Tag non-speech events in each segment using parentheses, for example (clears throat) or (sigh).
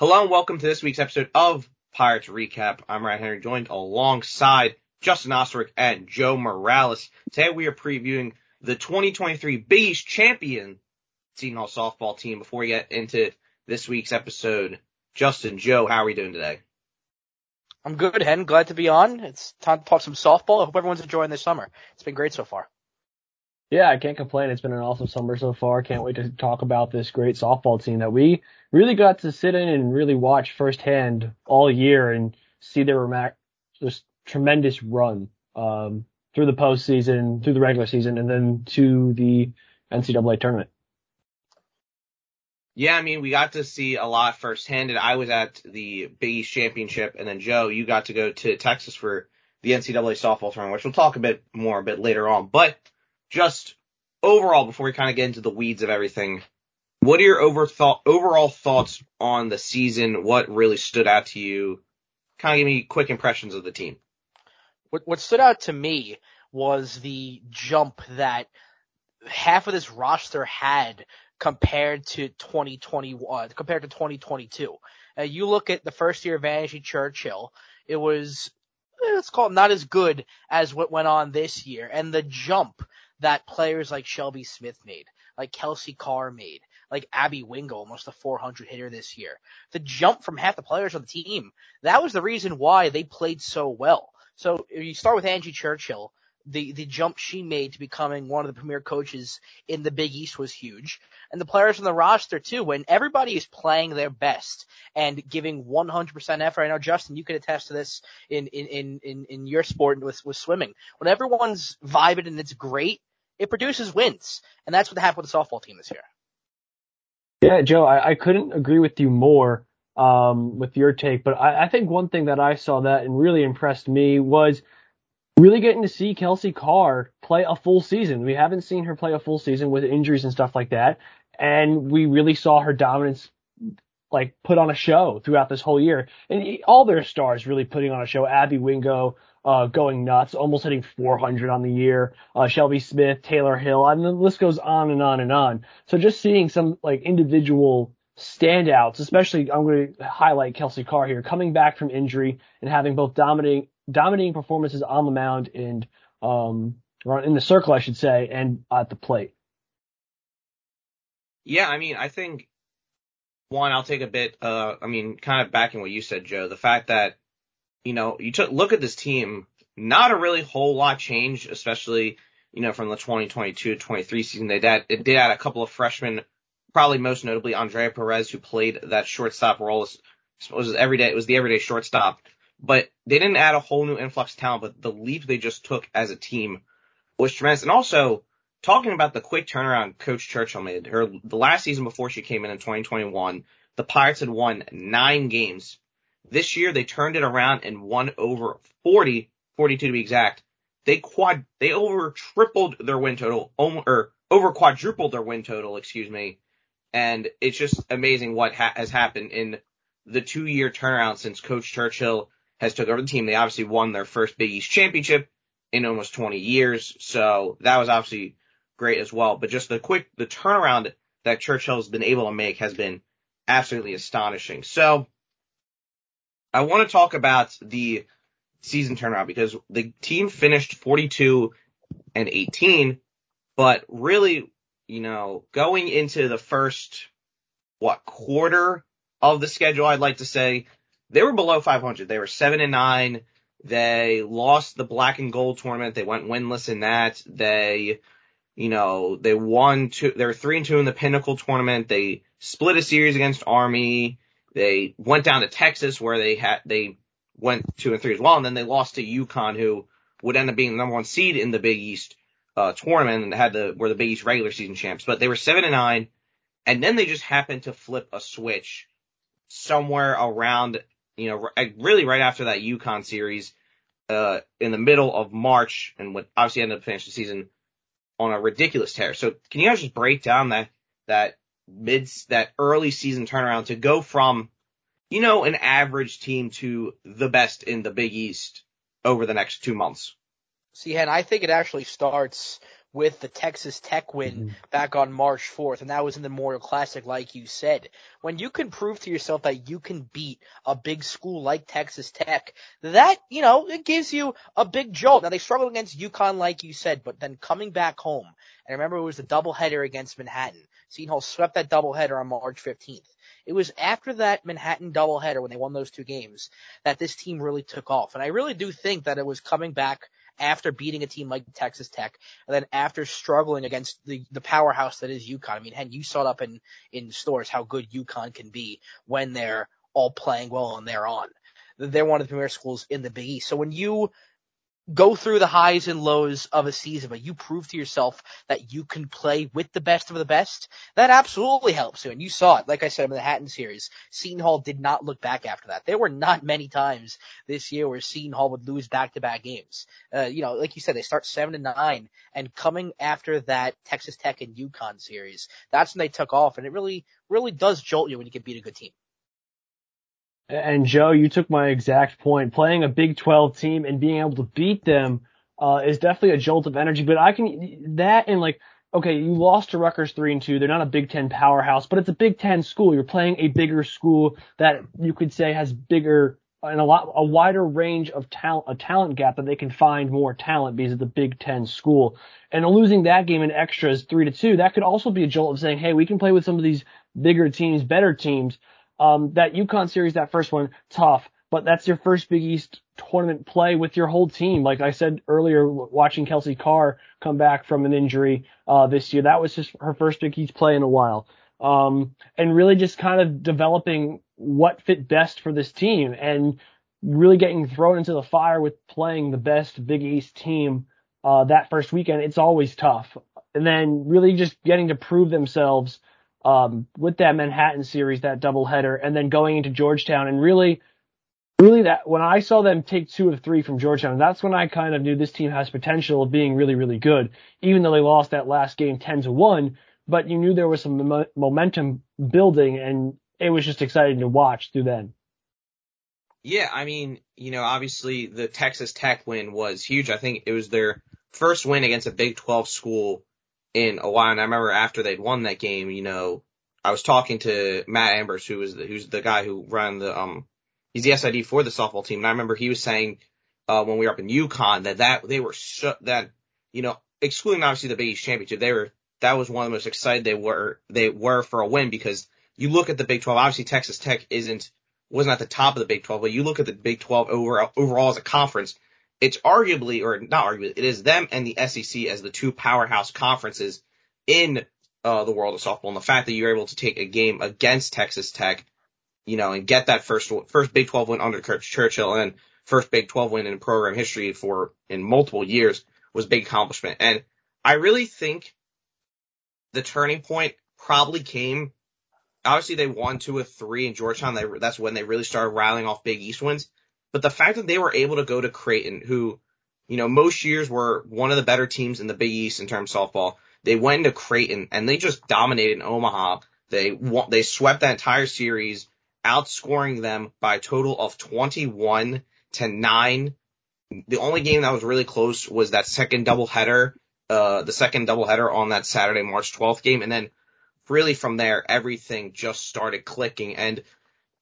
Hello and welcome to this week's episode of Pirates Recap. I'm Ryan Henry, joined alongside Justin Oosterwyk and Joe Morales. Today we are previewing the 2023 Big champion Seton softball team. Before we get into this week's episode, Justin, Joe, how are we doing today? I'm good, Hen. Glad to be on. It's time to talk some softball. I hope everyone's enjoying this summer. It's been great so far. Yeah, I can't complain. It's been an awesome summer so far. Can't wait to talk about this great softball team that we really got to sit in and really watch firsthand all year and see their remac- just tremendous run um, through the postseason, through the regular season, and then to the NCAA tournament. Yeah, I mean, we got to see a lot firsthand, and I was at the Big East Championship, and then Joe, you got to go to Texas for the NCAA softball tournament, which we'll talk a bit more a bit later on. But just overall, before we kind of get into the weeds of everything, what are your overall thoughts on the season? What really stood out to you? Kind of give me quick impressions of the team. What, what stood out to me was the jump that half of this roster had compared to 2021, compared to 2022. Uh, you look at the first year of Angie Churchill, it was, let's call it not as good as what went on this year. And the jump that players like Shelby Smith made, like Kelsey Carr made, like Abby Wingo, almost a 400 hitter this year. The jump from half the players on the team, that was the reason why they played so well. So you start with Angie Churchill, the, the jump she made to becoming one of the premier coaches in the Big East was huge. And the players on the roster too, when everybody is playing their best and giving 100% effort. I know Justin, you could attest to this in, in, in, in, your sport with, with swimming. When everyone's vibing and it's great, it produces wins. And that's what happened with the softball team this year. Yeah, Joe, I, I couldn't agree with you more um, with your take, but I, I think one thing that I saw that and really impressed me was really getting to see Kelsey Carr play a full season. We haven't seen her play a full season with injuries and stuff like that, and we really saw her dominance like put on a show throughout this whole year. And all their stars really putting on a show. Abby Wingo, uh, going nuts, almost hitting 400 on the year. Uh, Shelby Smith, Taylor Hill, and the list goes on and on and on. So just seeing some like individual standouts, especially I'm going to highlight Kelsey Carr here, coming back from injury and having both dominating dominating performances on the mound and um in the circle, I should say, and at the plate. Yeah, I mean, I think one, I'll take a bit. Uh, I mean, kind of backing what you said, Joe. The fact that you know, you took look at this team, not a really whole lot changed, especially, you know, from the 2022-23 season. They did, it did add a couple of freshmen, probably most notably Andrea Perez, who played that shortstop role. It was every day, it was the everyday shortstop, but they didn't add a whole new influx of talent, but the leap they just took as a team was tremendous. And also, talking about the quick turnaround Coach Churchill made, her, the last season before she came in in 2021, the Pirates had won nine games this year they turned it around and won over 40, 42 to be exact. They quad, they over tripled their win total, or over quadrupled their win total, excuse me. And it's just amazing what ha- has happened in the two year turnaround since Coach Churchill has took over the team. They obviously won their first Big East championship in almost 20 years. So that was obviously great as well. But just the quick, the turnaround that Churchill has been able to make has been absolutely astonishing. So I want to talk about the season turnaround because the team finished 42 and 18, but really, you know, going into the first, what, quarter of the schedule, I'd like to say, they were below 500. They were 7 and 9. They lost the black and gold tournament. They went winless in that. They, you know, they won two, they were 3 and 2 in the pinnacle tournament. They split a series against Army. They went down to Texas where they had, they went two and three as well. And then they lost to UConn who would end up being the number one seed in the Big East, uh, tournament and had the, were the Big East regular season champs, but they were seven and nine. And then they just happened to flip a switch somewhere around, you know, really right after that UConn series, uh, in the middle of March and what obviously ended up finishing the season on a ridiculous tear. So can you guys just break down that, that mid that early season turnaround to go from you know an average team to the best in the Big East over the next two months? See, and I think it actually starts with the Texas Tech win Mhm. back on March 4th, and that was in the Memorial Classic, like you said. When you can prove to yourself that you can beat a big school like Texas Tech, that, you know, it gives you a big jolt. Now they struggled against UConn, like you said, but then coming back home, and remember it was a doubleheader against Manhattan. Seton swept that doubleheader on March 15th. It was after that Manhattan doubleheader when they won those two games that this team really took off. And I really do think that it was coming back after beating a team like Texas Tech, and then after struggling against the, the powerhouse that is UConn. I mean, and you saw it up in, in Storrs how good UConn can be when they're all playing well and they're on. They're one of the premier schools in the Big East. So when you go through the highs and lows of a season, but you prove to yourself that you can play with the best of the best, that absolutely helps you. And you saw it, like I said, in the Hatton series. Seton Hall did not look back after that. There were not many times this year where Seton Hall would lose back-to-back games. Uh, you know, like you said, they start seven and nine, and coming after that Texas Tech and UConn series, that's when they took off, and it really, really does jolt you when you can beat a good team. And Joe, you took my exact point. Playing a Big 12 team and being able to beat them uh, is definitely a jolt of energy. But I can that and like, okay, you lost to Rutgers three and two. They're not a Big Ten powerhouse, but it's a Big Ten school. You're playing a bigger school that you could say has bigger and a lot a wider range of talent, a talent gap that they can find more talent because it's a Big Ten school. And losing that game in extras three to two, that could also be a jolt of saying, hey, we can play with some of these bigger teams, better teams. Um, that UConn series, that first one, tough, but that's your first Big East tournament play with your whole team. Like I said earlier, watching Kelsey Carr come back from an injury, uh, this year, that was just her first Big East play in a while. Um, and really just kind of developing what fit best for this team and really getting thrown into the fire with playing the best Big East team, uh, that first weekend. It's always tough. And then really just getting to prove themselves um, with that Manhattan series, that doubleheader, and then going into Georgetown and really, really that when I saw them take two of three from Georgetown, that's when I kind of knew this team has potential of being really, really good. Even though they lost that last game ten to one, but you knew there was some mo- momentum building, and it was just exciting to watch through then. Yeah, I mean, you know, obviously the Texas Tech win was huge. I think it was their first win against a Big 12 school in a while. And I remember after they'd won that game, you know, I was talking to Matt Ambers, who was the, who's the guy who ran the, um, he's the SID for the softball team. And I remember he was saying, uh, when we were up in UConn that that, they were so, that, you know, excluding obviously the Big East championship, they were, that was one of the most excited they were, they were for a win because you look at the Big 12, obviously Texas Tech isn't, wasn't at the top of the Big 12, but you look at the Big 12 overall, overall as a conference, it's arguably, or not arguably, it is them and the SEC as the two powerhouse conferences in uh, the world of softball. And the fact that you're able to take a game against Texas Tech, you know, and get that first first Big 12 win under Coach Churchill and first Big 12 win in program history for in multiple years was big accomplishment. And I really think the turning point probably came. Obviously, they won two of three in Georgetown. They, that's when they really started rattling off Big East wins. But the fact that they were able to go to Creighton, who, you know, most years were one of the better teams in the Big East in terms of softball, they went to Creighton and they just dominated in Omaha. They they swept that entire series, outscoring them by a total of 21 to 9. The only game that was really close was that second doubleheader, uh, the second doubleheader on that Saturday, March 12th game. And then really from there, everything just started clicking. And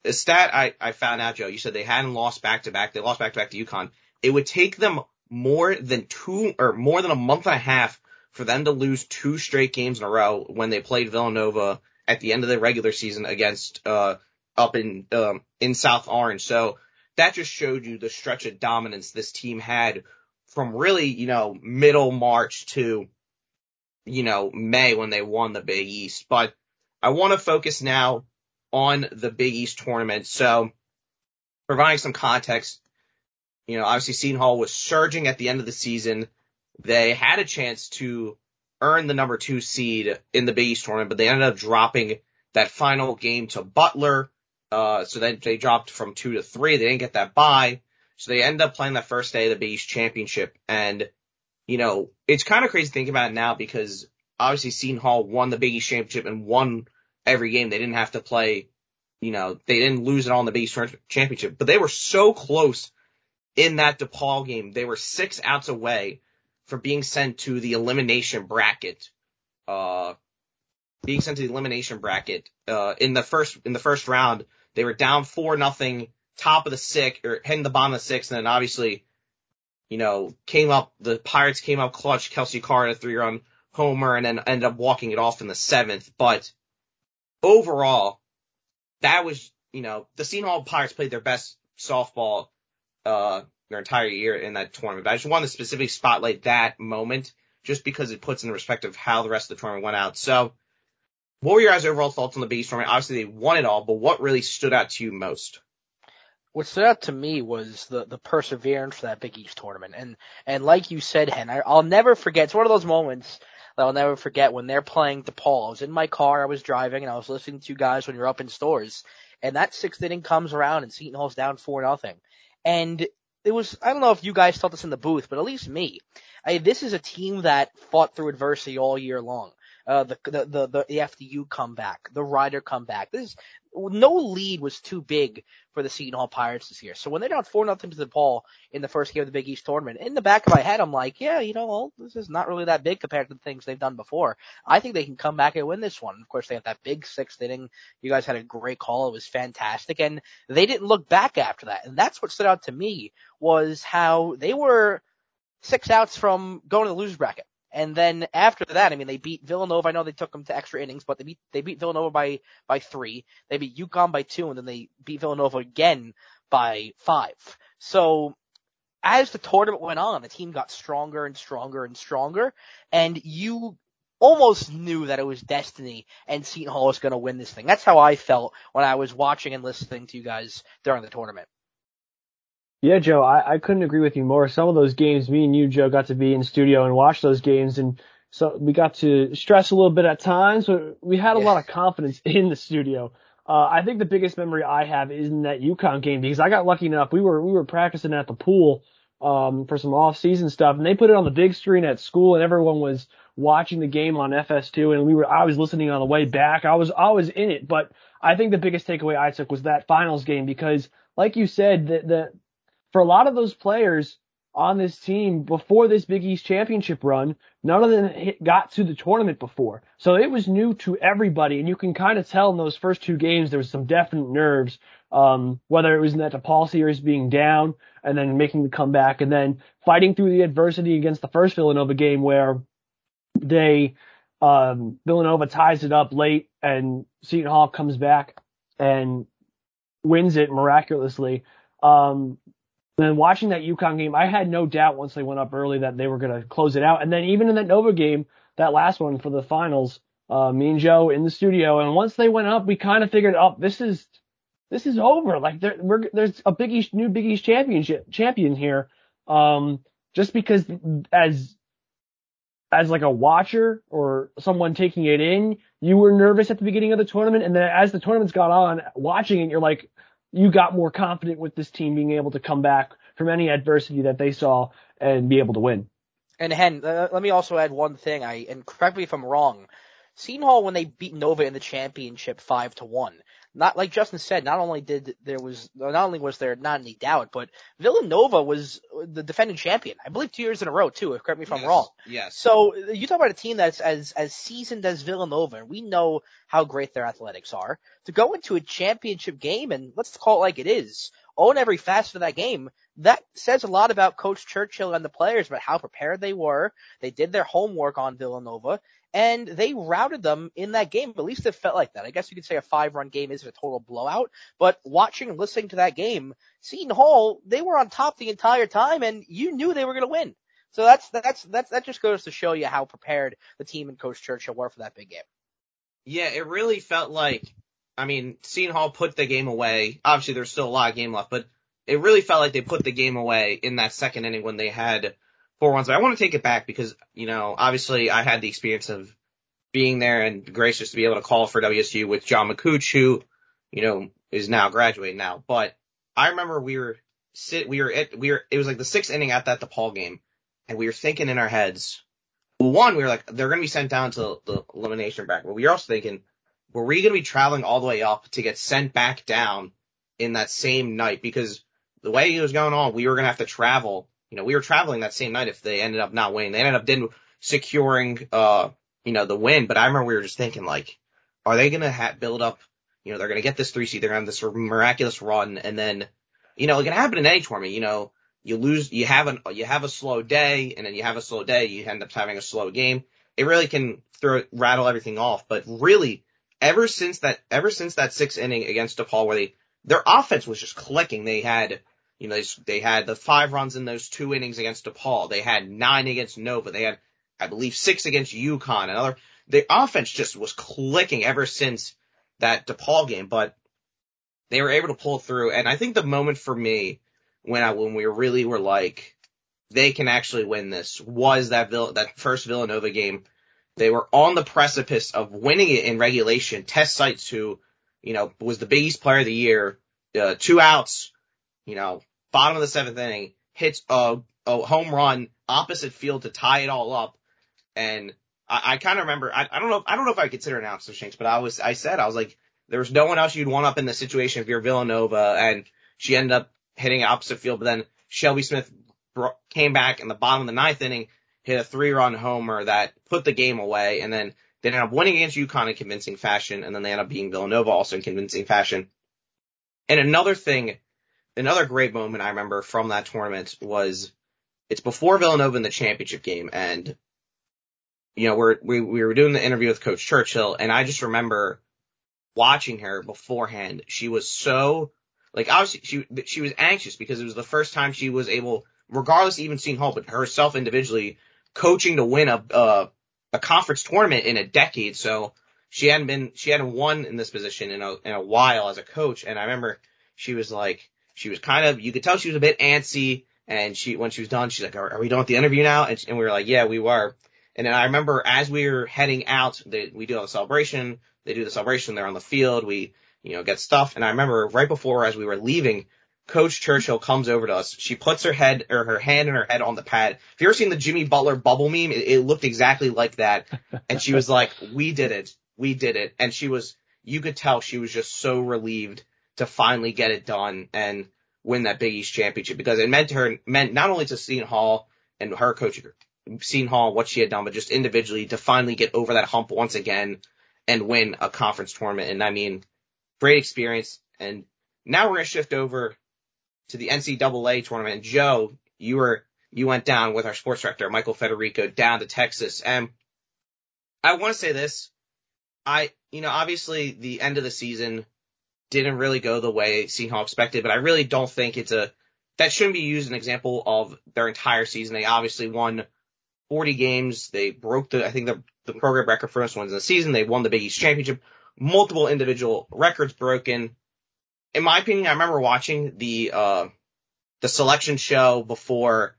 the stat I, I found out, Joe, you said they hadn't lost back to back. They lost back to back to UConn. It would take them more than two or more than a month and a half for them to lose two straight games in a row when they played Villanova at the end of the regular season against, uh, up in, um, in South Orange. So that just showed you the stretch of dominance this team had from really, you know, middle March to, you know, May when they won the Big East. But I want to focus now on the Big East tournament. So providing some context, you know, obviously Seton Hall was surging at the end of the season. They had a chance to earn the number two seed in the Big East tournament, but they ended up dropping that final game to Butler. Uh, so then they dropped from two to three. They didn't get that bye. So they ended up playing that first day of the Big East championship. And, you know, it's kind of crazy to think about it now because obviously Seton Hall won the Big East championship and won every game. They didn't have to play, you know, they didn't lose it all in the Big East championship, but they were so close in that DePaul game. They were six outs away from being sent to the elimination bracket. Uh, being sent to the elimination bracket. Uh, in the first in the first round, they were down four nothing, top of the six or heading the bottom of the six, and then obviously, you know, came up. The Pirates came up clutch. Kelsey Carr a three run homer, and then ended up walking it off in the seventh. But overall, that was you know the Seton Hall Pirates played their best softball uh their entire year in that tournament. But I just wanted to specifically spotlight that moment just because it puts in perspective how the rest of the tournament went out. So what were your guys' overall thoughts on the Big East tournament? Obviously, they won it all, but what really stood out to you most? What stood out to me was the the perseverance for that Big East tournament, and and like you said, Hen, I, I'll never forget. It's one of those moments that I'll never forget when they're playing DePaul. I was in my car, I was driving, and I was listening to you guys when you're up in Storrs. and that sixth inning comes around, and Seton Hall's down four nothing, and it was I don't know if you guys felt this in the booth, but at least me. I, this is a team that fought through adversity all year long uh, the, the, the, the, the FDU comeback, the Rider comeback. This is, no lead was too big for the Seton Hall Pirates this year. So when they're down four nothing to DePaul in the first game of the Big East tournament, in the back of my head, I'm like, yeah, you know, well, this is not really that big compared to the things they've done before. I think they can come back and win this one. Of course, they have that big sixth inning. You guys had a great call. It was fantastic. And they didn't look back after that. And that's what stood out to me was how they were six outs from going to the losers bracket. And then after that, I mean, they beat Villanova. I know they took them to extra innings, but they beat they beat Villanova by by three. They beat UConn by two, and then they beat Villanova again by five. So as the tournament went on, the team got stronger and stronger and stronger, and you almost knew that it was destiny and Seton Hall was going to win this thing. That's how I felt when I was watching and listening to you guys during the tournament. Yeah, Joe, I, I couldn't agree with you more. Some of those games, me and you, Joe, got to be in studio and watch those games, and so we got to stress a little bit at times, but we had a yeah. lot of confidence in the studio. Uh, I think the biggest memory I have is in that UConn game because I got lucky enough. We were we were practicing at the pool um, for some off season stuff, and they put it on the big screen at school, and everyone was watching the game on FS2, and we were I was listening on the way back. I was I was in it, but I think the biggest takeaway I took was that finals game because, like you said, the the for a lot of those players on this team before this Big East championship run, none of them got to the tournament before. So it was new to everybody. And you can kind of tell in those first two games, there was some definite nerves. Um, whether it was in that DePaul series being down and then making the comeback and then fighting through the adversity against the first Villanova game where they, um, Villanova ties it up late and Seton Hall comes back and wins it miraculously. Um, then watching that UConn game, I had no doubt once they went up early that they were going to close it out. And then even in that Nova game, that last one for the finals, uh, me and Joe in the studio, and once they went up, we kind of figured, oh, this is this is over. Like there, there's a Big East, new Big East championship champion here. Um, just because as as like a watcher or someone taking it in, you were nervous at the beginning of the tournament, and then as the tournament's gone on, watching it, you're like, you got more confident with this team being able to come back from any adversity that they saw and be able to win. And Hen, uh, let me also add one thing. I and correct me if I'm wrong. Seton Hall when they beat Nova in the championship five to one, not like Justin said, not only did there was not only was there not any doubt, but Villanova was the defending champion. I believe two years in a row too. If correct me if I'm wrong. Yes. So you talk about a team that's as as seasoned as Villanova, and we know how great their athletics are. To go into a championship game and let's call it like it is, own every facet of that game. That says a lot about Coach Churchill and the players, about how prepared they were. They did their homework on Villanova, and they routed them in that game. At least it felt like that. I guess you could say a five run game isn't a total blowout, but watching and listening to that game, Seton Hall, they were on top the entire time and you knew they were going to win. So that's, that's, that's, that just goes to show you how prepared the team and Coach Churchill were for that big game. Yeah, it really felt like, I mean, Seton Hall put the game away. Obviously there's still a lot of game left, but it really felt like they put the game away in that second inning when they had four runs. But I want to take it back because, you know, obviously I had the experience of being there and gracious to be able to call for WSU with John McCooch, who, you know, is now graduating now. But I remember we were sit, we were at, we were, it was like the sixth inning at that DePaul game and we were thinking in our heads, one, we were like, they're going to be sent down to the elimination bracket. But we were also thinking, were we going to be traveling all the way up to get sent back down in that same night? Because the way it was going on, we were going to have to travel you know, we were traveling that same night if they ended up not winning. They ended up didn't securing, uh, you know, the win. But I remember we were just thinking like, are they going to ha- build up, you know, they're going to get this three seed, they're going to have this miraculous run and then, you know, it can happen in any tournament, you know, you lose, you have an, you have a slow day and then you have a slow day, you end up having a slow game. It really can throw, rattle everything off. But really, ever since that, ever since that sixth inning against DePaul where they, their offense was just clicking. They had, you know, they, they had the five runs in those two innings against DePaul. They had nine against Nova. They had, I believe, six against UConn. Another, the offense just was clicking ever since that DePaul game, but they were able to pull through. And I think the moment for me when I, when we really were like, they can actually win this was that Vill- that first Villanova game. They were on the precipice of winning it in regulation. Test Sites, who, you know, was the Big East player of the year, uh, two outs, you know, bottom of the seventh inning, hits a, a home run opposite field to tie it all up. And I, I kind of remember, I, I don't know, I don't know if I consider an ounce of Shanks, but I was, I said, I was like, there was no one else you'd want up in the situation if you're Villanova and she ended up hitting opposite field, but then Shelby Smith came back in the bottom of the ninth inning, hit a three run homer that put the game away, and then they ended up winning against UConn in convincing fashion, and then they ended up being Villanova also in convincing fashion. And another thing, another great moment I remember from that tournament was it's before Villanova in the championship game, and you know we're we we were doing the interview with Coach Churchill, and I just remember watching her beforehand. She was so like obviously she she was anxious because it was the first time she was able regardless even Seton Hall, but herself individually coaching to win a, uh, a conference tournament in a decade. So she hadn't been, she hadn't won in this position in a, in a while as a coach. And I remember she was like, she was kind of, you could tell she was a bit antsy. And she, when she was done, she's like, are, are we done with the interview now? And, and we were like, yeah, we were. And then I remember as we were heading out, they, we do a celebration. They do the celebration. They're on the field. We, you know, get stuff. And I remember right before as we were leaving, Coach Churchill comes over to us. She puts her head or her hand and her head on the pad. If you ever seen the Jimmy Butler bubble meme? It, it looked exactly like that. (laughs) And she was like, "We did it. We did it." And she was, you could tell she was just so relieved to finally get it done and win that Big East championship because it meant to her meant not only to Seton Hall and her coach, Seton Hall, what she had done, but just individually to finally get over that hump once again and win a conference tournament. And I mean, great experience. And now we're gonna shift over to the NCAA tournament. Joe, you were you went down with our sports director Michael Federico down to Texas, and I want to say this. I, you know, obviously the end of the season didn't really go the way Hall expected, but I really don't think it's a that shouldn't be used as an example of their entire season. They obviously won 40 games. They broke the I think the the program record for most wins in the season. They won the Big East championship. Multiple individual records broken in my opinion, I remember watching the uh the selection show before,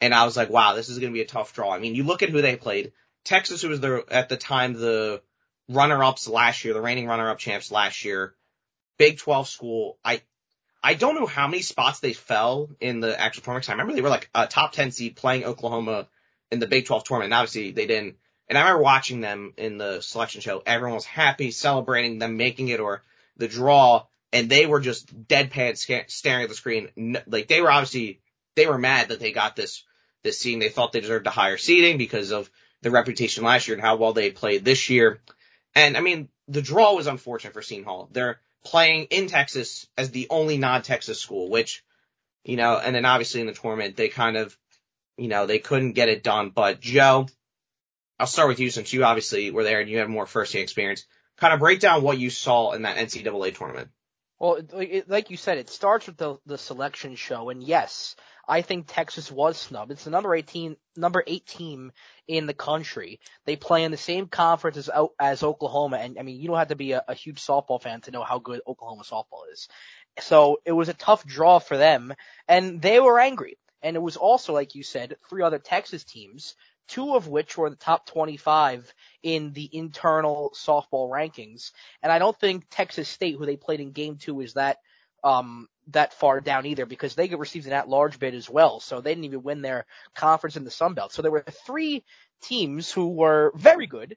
and I was like, wow, this is going to be a tough draw. I mean, you look at who they played. Texas, who was the at the time the runner-ups last year, the reigning runner-up champs last year, Big 12 school. I I don't know how many spots they fell in the actual tournament. I remember they were like a top 10 seed playing Oklahoma in the Big 12 tournament. And obviously they didn't. And I remember watching them in the selection show. Everyone was happy, celebrating them making it or the draw and they were just deadpan staring at the screen. Like they were obviously they were mad that they got this this seeding. They thought they deserved a higher seeding because of the reputation last year and how well they played this year. And I mean, the draw was unfortunate for Seton Hall. They're playing in Texas as the only non-Texas school, which, you know, and then obviously in the tournament they kind of, you know, they couldn't get it done. But Joe, I'll start with you since you obviously were there and you have more first-hand experience. Kind of break down what you saw in that NCAA tournament. Well, like you said, it starts with the the selection show, and yes, I think Texas was snubbed. It's the number eighteen, number eight team in the country. They play in the same conference as as Oklahoma, and I mean, you don't have to be a, a huge softball fan to know how good Oklahoma softball is. So it was a tough draw for them, and they were angry. And it was also, like you said, three other Texas teams two of which were in the top 25 in the internal softball rankings. And I don't think Texas State, who they played in game two, is that, um, that far down either because they received an at-large bid as well. So they didn't even win their conference in the Sun Belt. So there were three teams who were very good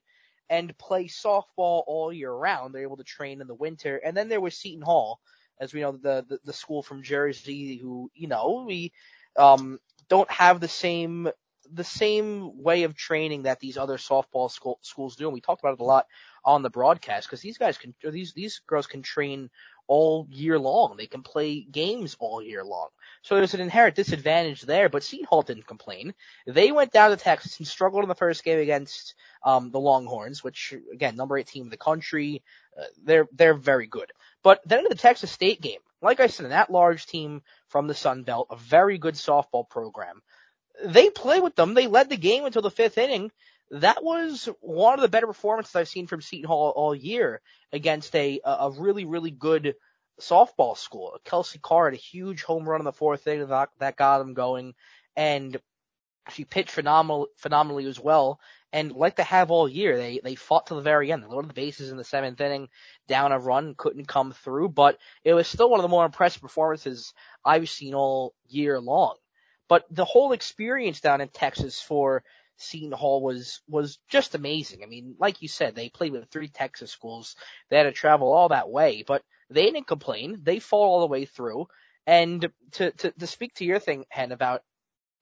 and play softball all year round. They're able to train in the winter. And then there was Seton Hall, as we know, the, the, the school from Jersey who, you know, we, um, don't have the same the same way of training that these other softball school, schools do. And we talked about it a lot on the broadcast because these guys can, these, these girls can train all year long. They can play games all year long. So there's an inherent disadvantage there, but Seton didn't complain. They went down to Texas and struggled in the first game against, um, the Longhorns, which again, number eight team in the country. Uh, they're, they're very good. But then in the Texas State game, like I said, an at-large team from the Sun Belt, a very good softball program. They play with them. They led the game until the fifth inning. That was one of the better performances I've seen from Seton Hall all year against a a really really good softball school. Kelsey Carr had a huge home run in the fourth inning that, that got them going, and she pitched phenomenal, phenomenally as well. And like they have all year, they they fought to the very end. They loaded the bases in the seventh inning, down a run, couldn't come through, but it was still one of the more impressive performances I've seen all year long. But the whole experience down in Texas for Seton Hall was was just amazing. I mean, like you said, they played with three Texas schools. They had to travel all that way, but they didn't complain. They fought all the way through. And to to, to speak to your thing, Hen, about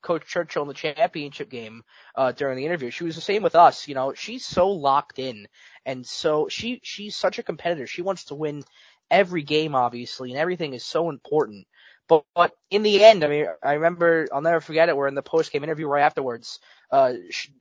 Coach Churchill in the championship game uh, during the interview, she was the same with us. You know, she's so locked in, and so she she's such a competitor. She wants to win every game, obviously, and everything is so important. But, but in the end, I mean, I remember, I'll never forget it. We're in the post game interview right afterwards. Uh, she,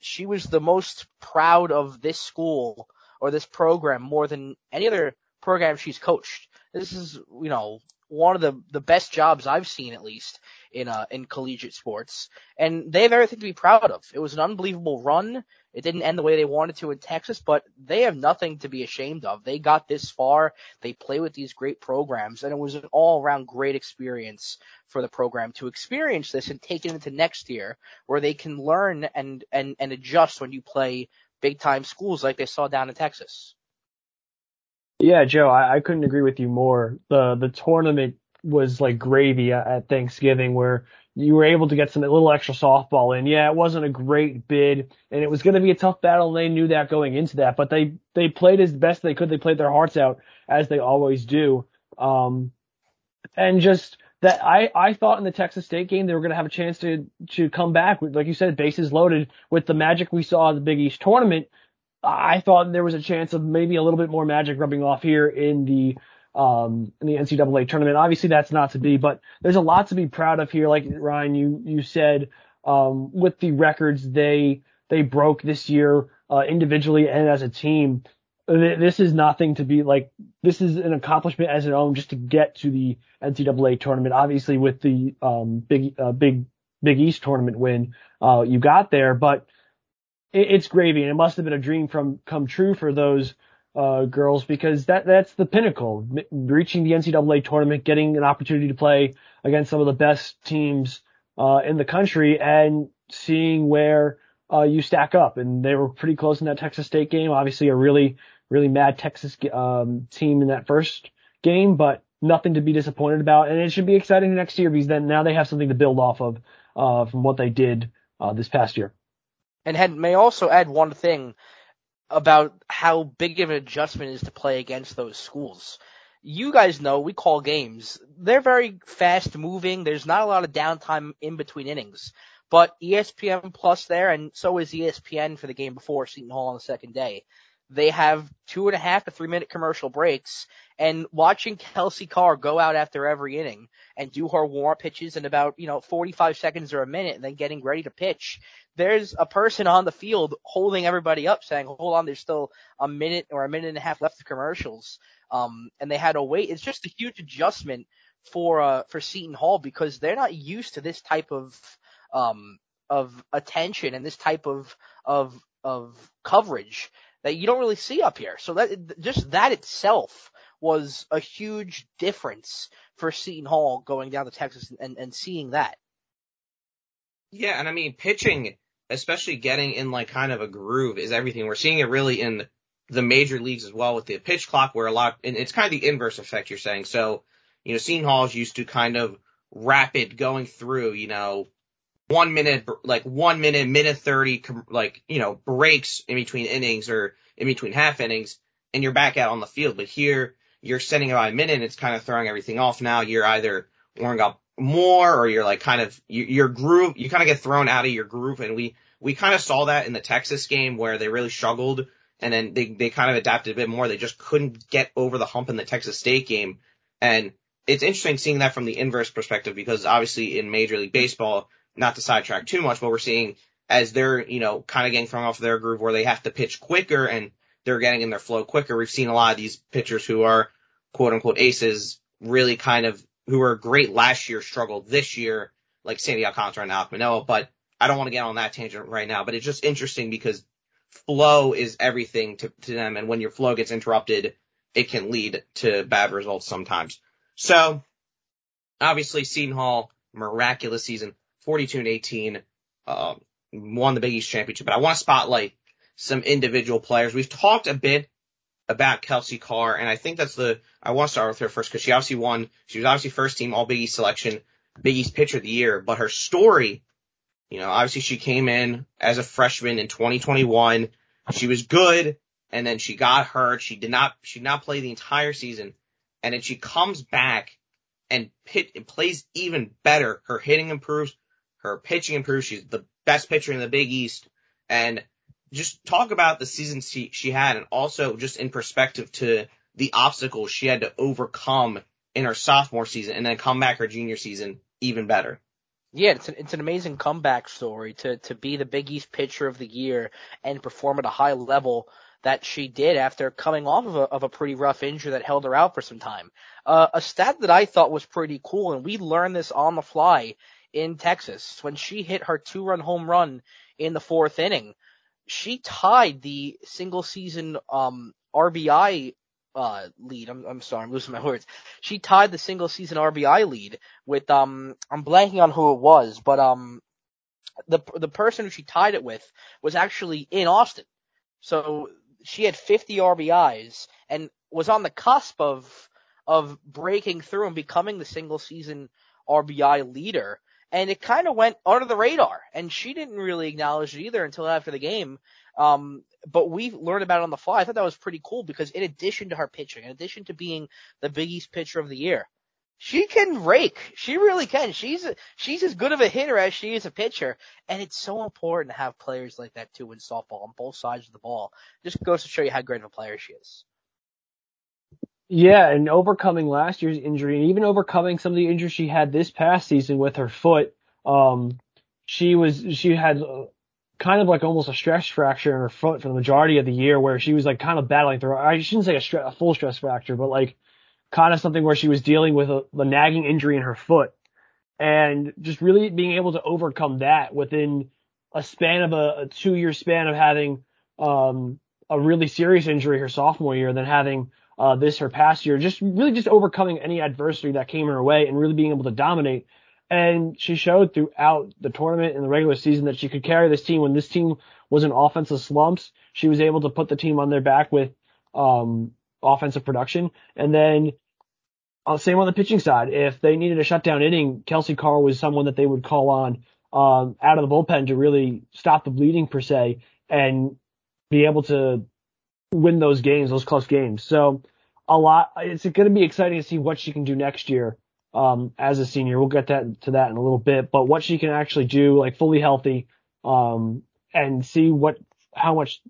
she was the most proud of this school or this program more than any other program she's coached. This is, you know, one of the the best jobs I've seen at least in uh in collegiate sports, and they have everything to be proud of. It was an unbelievable run. It didn't end the way they wanted to in Texas, but they have nothing to be ashamed of. They got this far. They play with these great programs, and it was an all around great experience for the program to experience this and take it into next year, where they can learn and and and adjust when you play big time schools like they saw down in Texas. Yeah, Joe, I, I couldn't agree with you more. The the tournament was like gravy at Thanksgiving where you were able to get some little extra softball in. Yeah, it wasn't a great bid and it was going to be a tough battle they knew that going into that, but they, they played as best they could. They played their hearts out as they always do. Um, and just that I, I thought in the Texas State game they were going to have a chance to, to come back with, like you said, bases loaded with the magic we saw at the Big East tournament. I thought there was a chance of maybe a little bit more magic rubbing off here in the um, in the NCAA tournament. Obviously, that's not to be, but there's a lot to be proud of here. Like Ryan, you you said um, with the records they they broke this year uh, individually and as a team. This is nothing to be like. This is an accomplishment as an own just to get to the NCAA tournament. Obviously, with the um, big uh, big Big East tournament win, uh, you got there, but it, it's gravy, and it must have been a dream from come true for those uh, girls because that that's the pinnacle. Reaching the NCAA tournament, getting an opportunity to play against some of the best teams uh, in the country, and seeing where uh, you stack up. And they were pretty close in that Texas State game. Obviously, a really really mad Texas um, team in that first game, but nothing to be disappointed about. And it should be exciting next year because then now they have something to build off of uh, from what they did uh, this past year. And had, may also add one thing about how big of an adjustment is to play against those schools. You guys know we call games. They're very fast moving. There's not a lot of downtime in between innings. But ESPN Plus there, and so is ESPN for the game before Seton Hall on the second day. They have two and a half to three minute commercial breaks and watching Kelsey Carr go out after every inning and do her warm pitches in about, you know, 45 seconds or a minute and then getting ready to pitch. There's a person on the field holding everybody up saying, hold on, there's still a minute or a minute and a half left of commercials. Um, and they had to wait. It's just a huge adjustment for, uh, for Seton Hall because they're not used to this type of, um, of attention and this type of, of, of coverage that you don't really see up here. So that just that itself was a huge difference for Seton Hall going down to Texas and, and seeing that. Yeah, and I mean pitching, especially getting in like kind of a groove is everything. We're seeing it really in the major leagues as well with the pitch clock where a lot, and it's kind of the inverse effect you're saying. So, you know, Seton Hall is used to kind of rapid going through, you know, one minute, like one minute, minute 30, like, you know, breaks in between innings or in between half innings and you're back out on the field. But here you're sending about a minute and it's kind of throwing everything off. Now you're either warming up, more or you're like kind of your, groove, you kind of get thrown out of your groove. And we, we kind of saw that in the Texas game where they really struggled and then they, they kind of adapted a bit more. They just couldn't get over the hump in the Texas State game. And it's interesting seeing that from the inverse perspective because obviously in Major League Baseball, not to sidetrack too much, but we're seeing as they're, you know, kind of getting thrown off their groove where they have to pitch quicker and they're getting in their flow quicker. We've seen a lot of these pitchers who are quote unquote aces really kind of who were great last year struggle this year, like Sandy Alcantara and Alek Manoah, but I don't want to get on that tangent right now, but it's just interesting because flow is everything to, to them. And when your flow gets interrupted, it can lead to bad results sometimes. So obviously Seton Hall, miraculous season, 42 and 18, um, won the Big East championship, but I want to spotlight some individual players. We've talked a bit about Kelsey Carr, and I think that's the, I want to start with her first because she obviously won, she was obviously first team All Big East selection, Big East pitcher of the year, but her story, you know, obviously she came in as a freshman in 2021. She was good, and then she got hurt. She did not, she did not play the entire season, and then she comes back and pit, and plays even better. Her hitting improves, her pitching improves. She's the best pitcher in the Big East, and just talk about the season she, she had and also just in perspective to the obstacles she had to overcome in her sophomore season and then come back her junior season even better. Yeah, it's an, it's an amazing comeback story to, to be the Big East pitcher of the year and perform at a high level that she did after coming off of a, of a pretty rough injury that held her out for some time. Uh, a stat that I thought was pretty cool, and we learned this on the fly in Texas when she hit her two run home run in the fourth inning she tied the single season um, RBI uh, lead. I'm, I'm sorry, I'm losing my words. She tied the single season RBI lead with um I'm blanking on who it was, but um the the person who she tied it with was actually in Austin. So she had 50 RBIs and was on the cusp of of breaking through and becoming the single season RBI leader and it kind of went under the radar. And she didn't really acknowledge it either until after the game. Um, but we learned about it on the fly. I thought that was pretty cool because in addition to her pitching, in addition to being the Big East pitcher of the year, she can rake. She really can. She's she's as good of a hitter as she is a pitcher, and it's so important to have players like that too in softball on both sides of the ball. Just goes to show you how great of a player she is. Yeah, and overcoming last year's injury and even overcoming some of the injuries she had this past season with her foot. Um, she was, she had uh, kind of like almost a stress fracture in her foot for the majority of the year where she was like kind of battling through, I shouldn't say a, a full stress fracture, but like kind of something where she was dealing with a, a nagging injury in her foot and just really being able to overcome that within a span of a, a two year span of having, um, a really serious injury her sophomore year, then having uh, this her past year, just really just overcoming any adversity that came her way and really being able to dominate. And she showed throughout the tournament and the regular season that she could carry this team when this team was in offensive slumps. She was able to put the team on their back with um, offensive production. And then uh, same on the pitching side. If they needed a shutdown inning, Kelsey Carr was someone that they would call on um, out of the bullpen to really stop the bleeding per se and be able to win those games, those close games. So a lot, it's going to be exciting to see what she can do next year. Um, as a senior, we'll get that to that in a little bit, but what she can actually do, like fully healthy, um, and see what, how much,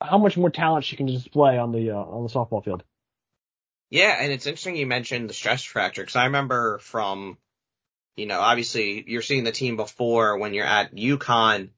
how much more talent she can display on the, uh, on the softball field. Yeah, and it's interesting you mentioned the stress fracture because I remember from, you know, obviously you're seeing the team before when you're at UConn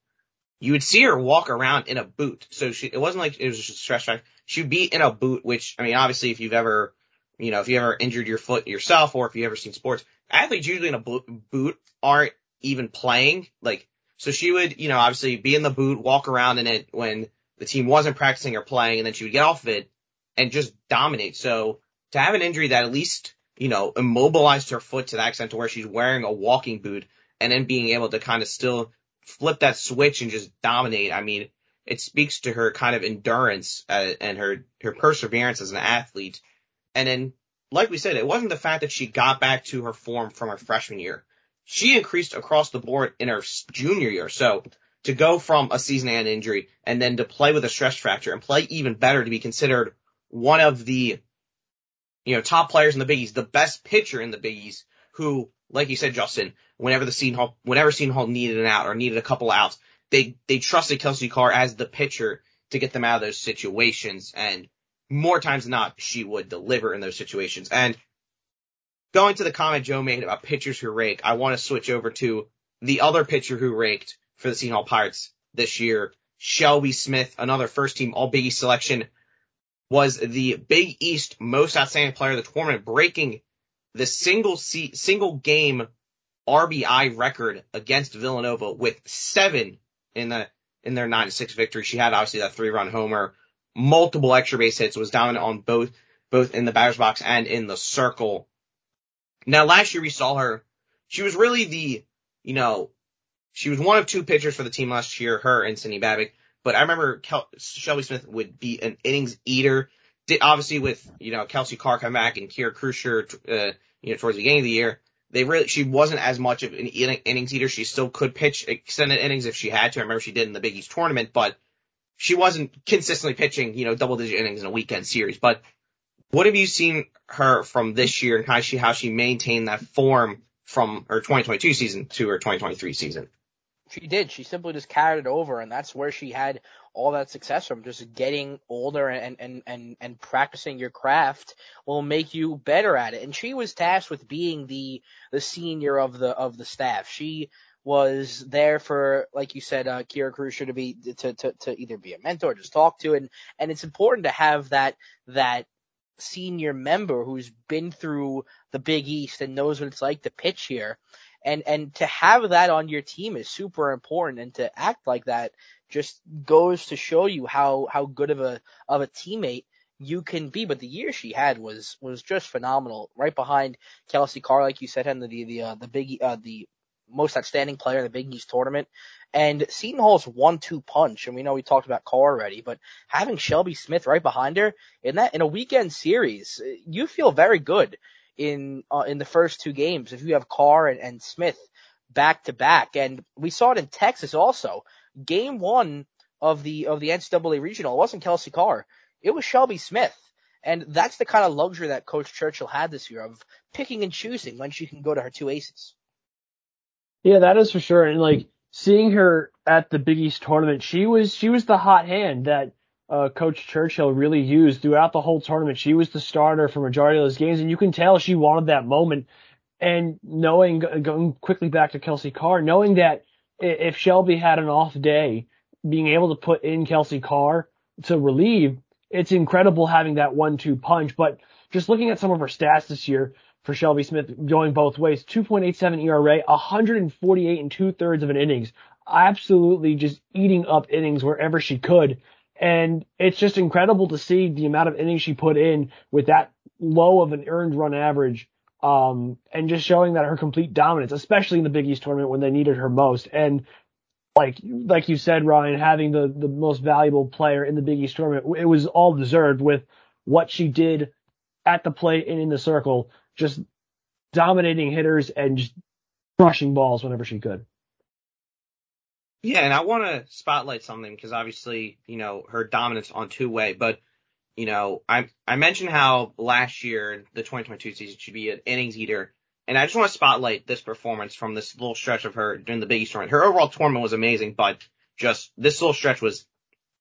you would see her walk around in a boot. So she, it wasn't like it was just a stress fracture. She'd be in a boot, which, I mean, obviously if you've ever, you know, if you ever injured your foot yourself or if you've ever seen sports, athletes usually in a boot aren't even playing. Like, so she would, you know, obviously be in the boot, walk around in it when the team wasn't practicing or playing, and then she would get off of it and just dominate. So to have an injury that at least, you know, immobilized her foot to that extent to where she's wearing a walking boot and then being able to kind of still flip that switch and just dominate. I mean, it speaks to her kind of endurance uh, and her her perseverance as an athlete. And then, like we said, it wasn't the fact that she got back to her form from her freshman year. She increased across the board in her junior year. So to go from a season and injury and then to play with a stress fracture and play even better to be considered one of the you know top players in the Big East, the best pitcher in the Big East, who like you said, Justin, whenever the Seton Hall, whenever Seton Hall needed an out or needed a couple outs, they, they trusted Kelsey Carr as the pitcher to get them out of those situations. And more times than not, she would deliver in those situations. And going to the comment Joe made about pitchers who rake, I want to switch over to the other pitcher who raked for the Seton Hall Pirates this year, Shelby Smith, another first team All Big East selection, was the Big East most outstanding player of the tournament, breaking the single seat, single game RBI record against Villanova with seven in the in their nine to six victory. She had obviously that three run homer, multiple extra base hits, was dominant on both both in the batter's box and in the circle. Now last year we saw her. She was really the you know she was one of two pitchers for the team last year, her and Cindy Babick. But I remember Kel- Shelby Smith would be an innings eater. Did, obviously with, you know, Kelsey Carr come back and Kira Krusher, uh, you know, towards the beginning of the year, they really, she wasn't as much of an innings eater. She still could pitch extended innings if she had to. I remember she did in the Big East tournament, but she wasn't consistently pitching, you know, double digit innings in a weekend series. But what have you seen her from this year and how she, how she maintained that form from her 2022 season to her 2023 season? She did. She simply just carried it over, and that's where she had all that success from. Just getting older and and and and practicing your craft will make you better at it. And she was tasked with being the the senior of the of the staff. She was there for, like you said, uh, Kira Krusher to be to, to to either be a mentor, or just talk to, and and it's important to have that that senior member who's been through the Big East and knows what it's like to pitch here and and to have that on your team is super important and to act like that just goes to show you how how good of a of a teammate you can be. But the year she had was was just phenomenal. Right behind Kelsey Carr, like you said, and the the uh, the big uh, the most outstanding player in the Big East tournament. And Seton Hall's one-two punch, and we know we talked about Carr already, but having Shelby Smith right behind her in that in a weekend series, you feel very good in uh, in the first two games if you have Carr and, and Smith back to back. And we saw it in Texas also. Game one of the of the NCAA regional, it wasn't Kelsey Carr, it was Shelby Smith. And that's the kind of luxury that Coach Churchill had this year of picking and choosing when she can go to her two aces. Yeah, that is for sure. And like seeing her at the Big East tournament, she was she was the hot hand that uh, Coach Churchill really used throughout the whole tournament. She was the starter for majority of those games, and you can tell she wanted that moment. And knowing, going quickly back to Kelsey Carr, knowing that if Shelby had an off day, being able to put in Kelsey Carr to relieve, it's incredible having that one-two punch. But just looking at some of her stats this year for Shelby Smith going both ways, 2.87 ERA, 148 and two thirds of an innings, absolutely just eating up innings wherever she could. And it's just incredible to see the amount of innings she put in with that low of an earned run average. Um, and just showing that her complete dominance, especially in the Big East tournament when they needed her most. And like, like you said, Ryan, having the, the most valuable player in the Big East tournament, it was all deserved with what she did at the plate and in the circle, just dominating hitters and just crushing balls whenever she could. Yeah, and I want to spotlight something because obviously, you know, her dominance on two way, but you know, I I mentioned how last year the 2022 season should be an innings eater, and I just want to spotlight this performance from this little stretch of her during the Big East tournament. Her overall tournament was amazing, but just this little stretch was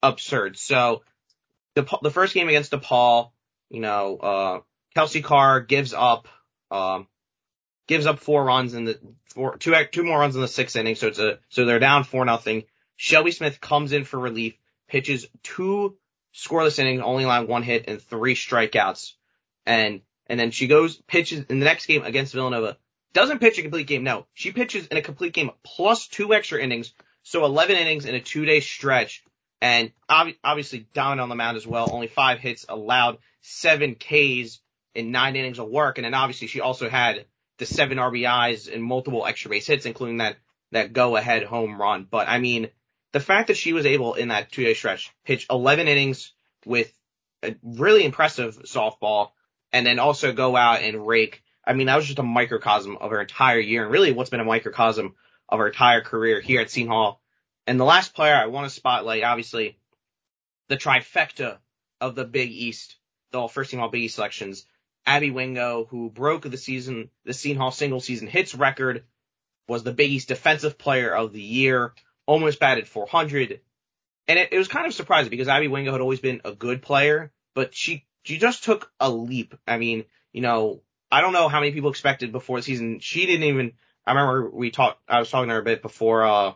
absurd. So the the first game against DePaul, you know, uh, Kelsey Carr gives up um, gives up four runs in the four, two, two more runs in the sixth inning. So it's a, so they're down four nothing. Shelby Smith comes in for relief, pitches two scoreless innings, only allowing one hit and three strikeouts. And, and then she goes, pitches in the next game against Villanova. Doesn't pitch a complete game. No, she pitches in a complete game plus two extra innings. So 11 innings in a two day stretch and ob- obviously down on the mound as well. Only five hits allowed, seven Ks in nine innings of work. And then obviously she also had the seven RBIs and multiple extra base hits, including that, that go ahead home run. But I mean, the fact that she was able in that two day stretch pitch 11 innings with a really impressive softball and then also go out and rake. I mean, that was just a microcosm of her entire year and really what's been a microcosm of her entire career here at Seton Hall. And the last player I want to spotlight, obviously, the trifecta of the Big East, the first team all Big East selections, Abby Wingo, who broke the season, the Seton Hall single season hits record, was the Big East Defensive Player of the Year, almost batted 400. And it, it was kind of surprising because Abby Wingo had always been a good player, but she, she just took a leap. I mean, you know, I don't know how many people expected before the season. She didn't even, I remember we talked, I was talking to her a bit before, uh,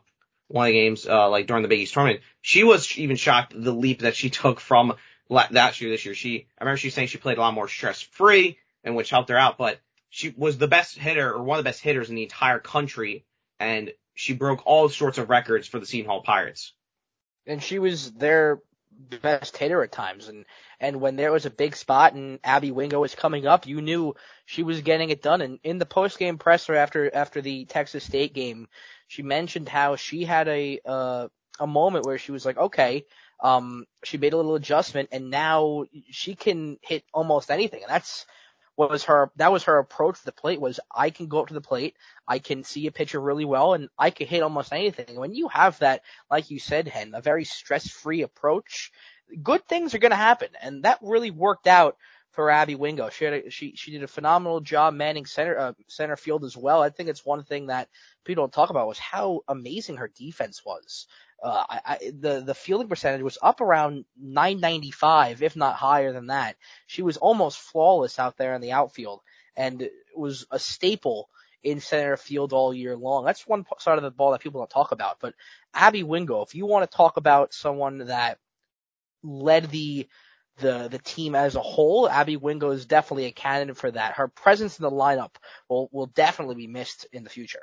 one of the games, uh, like during the Big East tournament. She was even shocked the leap that she (laughs) took from that year this year. She, I remember she saying she played a lot more stress free and which helped her out, but she was the best hitter or one of the best hitters in the entire country and she broke all sorts of records for the Seton Hall Pirates. And she was their best hitter at times and and when there was a big spot and Abby Wingo was coming up, you knew she was getting it done. And in the post game presser after after the Texas State game, she mentioned how she had a uh, a moment where she was like, okay, um, she made a little adjustment and now she can hit almost anything. And that's what was her, that was her approach to the plate was I can go up to the plate. I can see a pitcher really well and I can hit almost anything. When you have that, like you said, Hen, a very stress free approach, good things are going to happen. And that really worked out for Abby Wingo. She had a, she she did a phenomenal job manning center uh, center field as well. I think it's one thing that people don't talk about was how amazing her defense was. Uh, I, I, the the fielding percentage was up around 995, if not higher than that. She was almost flawless out there in the outfield, and was a staple in center field all year long. That's one side of the ball that people don't talk about. But Abby Wingo, if you want to talk about someone that led the the the team as a whole, Abby Wingo is definitely a candidate for that. Her presence in the lineup will will definitely be missed in the future.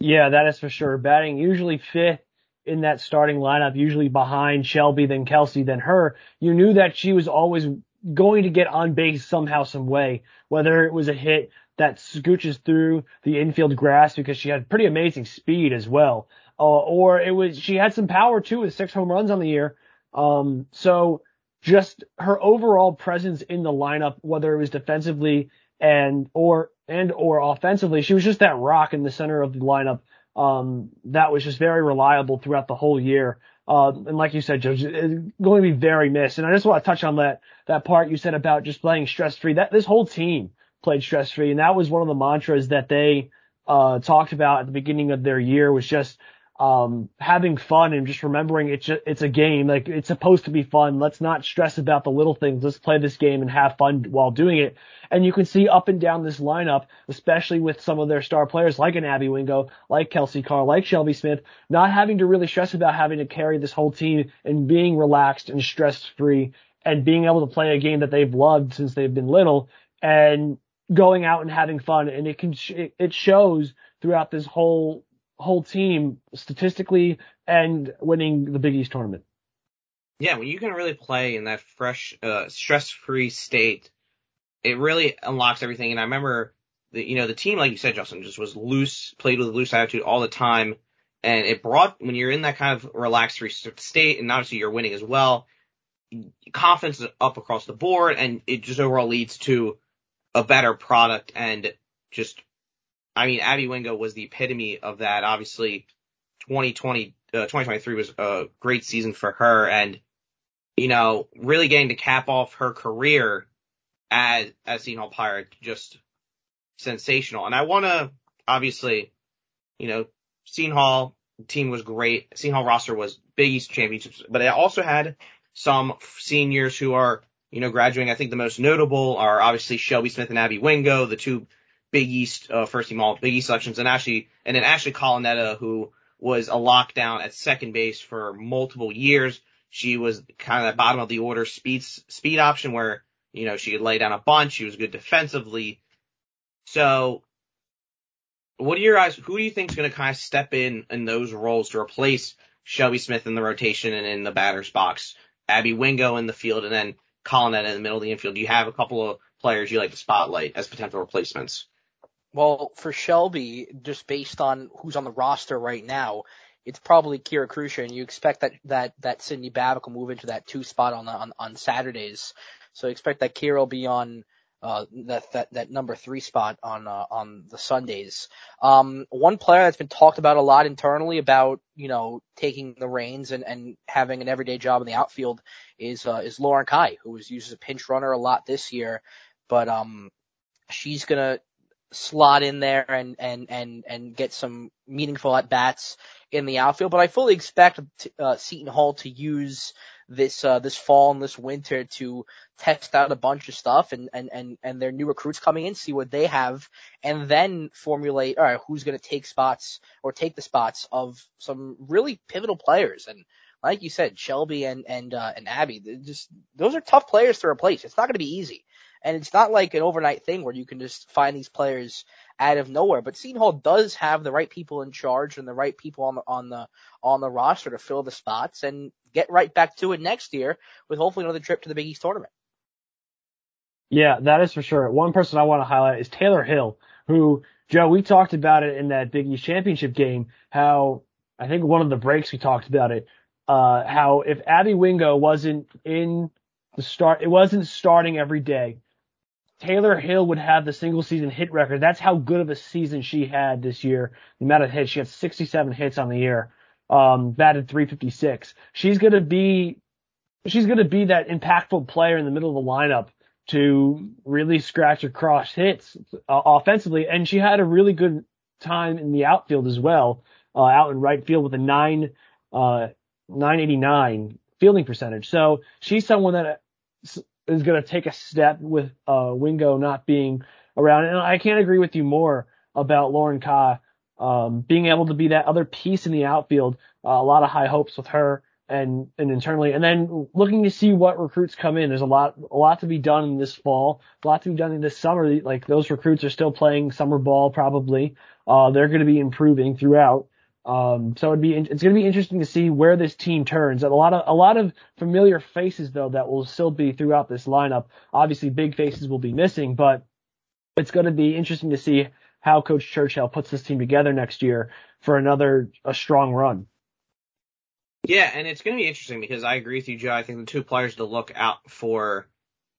Yeah, that is for sure. Batting usually fifth in that starting lineup, usually behind Shelby, then Kelsey, then her. You knew that she was always going to get on base somehow, some way, whether it was a hit that scooches through the infield grass because she had pretty amazing speed as well, uh, or it was she had some power too with six home runs on the year. Um, so just her overall presence in the lineup, whether it was defensively and or and or offensively, she was just that rock in the center of the lineup. Um, that was just very reliable throughout the whole year. Uh, and like you said, Judge, it's going to be very missed. And I just want to touch on that that part you said about just playing stress free. That this whole team played stress free, and that was one of the mantras that they uh, talked about at the beginning of their year was just um, having fun and just remembering it's just, it's a game. Like it's supposed to be fun. Let's not stress about the little things. Let's play this game and have fun while doing it. And you can see up and down this lineup, especially with some of their star players like an Abby Wingo, like Kelsey Carr, like Shelby Smith, not having to really stress about having to carry this whole team and being relaxed and stress free and being able to play a game that they've loved since they've been little and going out and having fun. And it can, it shows throughout this whole whole team statistically and winning the Big East tournament. Yeah, when you can really play in that fresh, uh, stress-free state, it really unlocks everything. And I remember the, you know, the team, like you said, Justin, just was loose, played with a loose attitude all the time. And it brought, when you're in that kind of relaxed free state, and obviously you're winning as well, confidence is up across the board, and it just overall leads to a better product and just I mean, Abby Wingo was the epitome of that. Obviously, 2020, uh, 2023 was a great season for her and, you know, really getting to cap off her career as, as Seton Hall Pirate, just sensational. And I want to, obviously, you know, Seton Hall team was great. Seton Hall roster was Big East championships, but it also had some seniors who are, you know, graduating. I think the most notable are obviously Shelby Smith and Abby Wingo, the two Big East uh, first team all Big East selections, and actually, and then Ashley Colonetta, who was a lockdown at second base for multiple years. She was kind of at bottom of the order speed speed option where you know she could lay down a bunch. She was good defensively. So, what are your guys? Who do you think is going to kind of step in in those roles to replace Shelby Smith in the rotation and in the batter's box? Abby Wingo in the field, and then Colonetta in the middle of the infield. Do you have a couple of players you like to spotlight as potential replacements? Well, for Shelby, just based on who's on the roster right now, it's probably Kira Krusher, and you expect that that that Sydney Babbitt will move into that two spot on the, on on Saturdays. So expect that Kira will be on uh, that that that number three spot on uh, on the Sundays. Um, one player that's been talked about a lot internally about you know taking the reins and and having an everyday job in the outfield is uh, is Lauren Kai, who was used as a pinch runner a lot this year but um, she's gonna slot in there and and and and get some meaningful at bats in the outfield. But I fully expect uh, Seton Hall to use this uh, this fall and this winter to test out a bunch of stuff and and and and their new recruits coming in, see what they have, and then formulate all right who's going to take spots or take the spots of some really pivotal players. And like you said, Shelby and and uh, and Abby, just those are tough players to replace. It's not going to be easy. And it's not like an overnight thing where you can just find these players out of nowhere. But Seton Hall does have the right people in charge and the right people on the on the on the roster to fill the spots and get right back to it next year with hopefully another trip to the Big East tournament. Yeah, that is for sure. One person I want to highlight is Taylor Hill, who Joe, we talked about it in that Big East championship game, how I think one of the breaks we talked about it, uh, how if Abby Wingo wasn't in the start, it wasn't starting every day. Taylor Hill would have the single season hit record. That's how good of a season she had this year. The amount of hits, she had 67 hits on the year, um, batted 356. She's to be, she's to be that impactful player in the middle of the lineup to really scratch across hits uh, offensively. And she had a really good time in the outfield as well, uh, out in right field with a nine, uh, 989 fielding percentage. So she's someone that is going to take a step with uh, Wingo not being around. And I can't agree with you more about Lauren Ka um, being able to be that other piece in the outfield. Uh, a lot of high hopes with her and and internally, and then looking to see what recruits come in. There's a lot a lot to be done in this fall, a lot to be done in this summer. Like those recruits are still playing summer ball probably. Uh, they're going to be improving throughout. Um, so it'd be, it's going to be interesting to see where this team turns. And a lot of, a lot of familiar faces though that will still be throughout this lineup. Obviously big faces will be missing, but it's going to be interesting to see how Coach Churchill puts this team together next year for another, a strong run. Yeah, and it's going to be interesting because I agree with you, Joe. I think the two players to look out for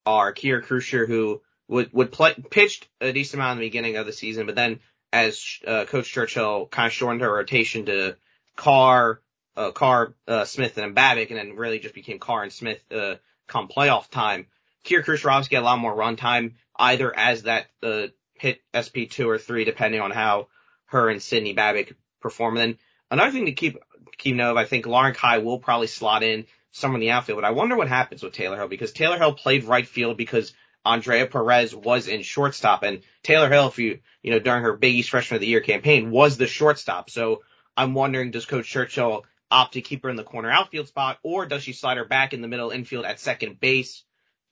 are Kira Krusher, who would would play pitched a decent amount in the beginning of the season, but then as uh, Coach Churchill kind of shortened her rotation to Carr, uh, Carr, uh, Smith, and Babbitt, and then really just became Carr and Smith uh, come playoff time. Krusher obviously get a lot more run time, either as that uh, hit SP two or three, depending on how her and Sydney Babbitt perform. And then another thing to keep keep note of, I think Lauren Kai will probably slot in somewhere in the outfield, but I wonder what happens with Taylor Hill because Taylor Hill played right field because Andrea Perez was in shortstop and Taylor Hill, if you, you know, during her Big East Freshman of the Year campaign was the shortstop. So I'm wondering, does Coach Churchill opt to keep her in the corner outfield spot or does she slide her back in the middle infield at second base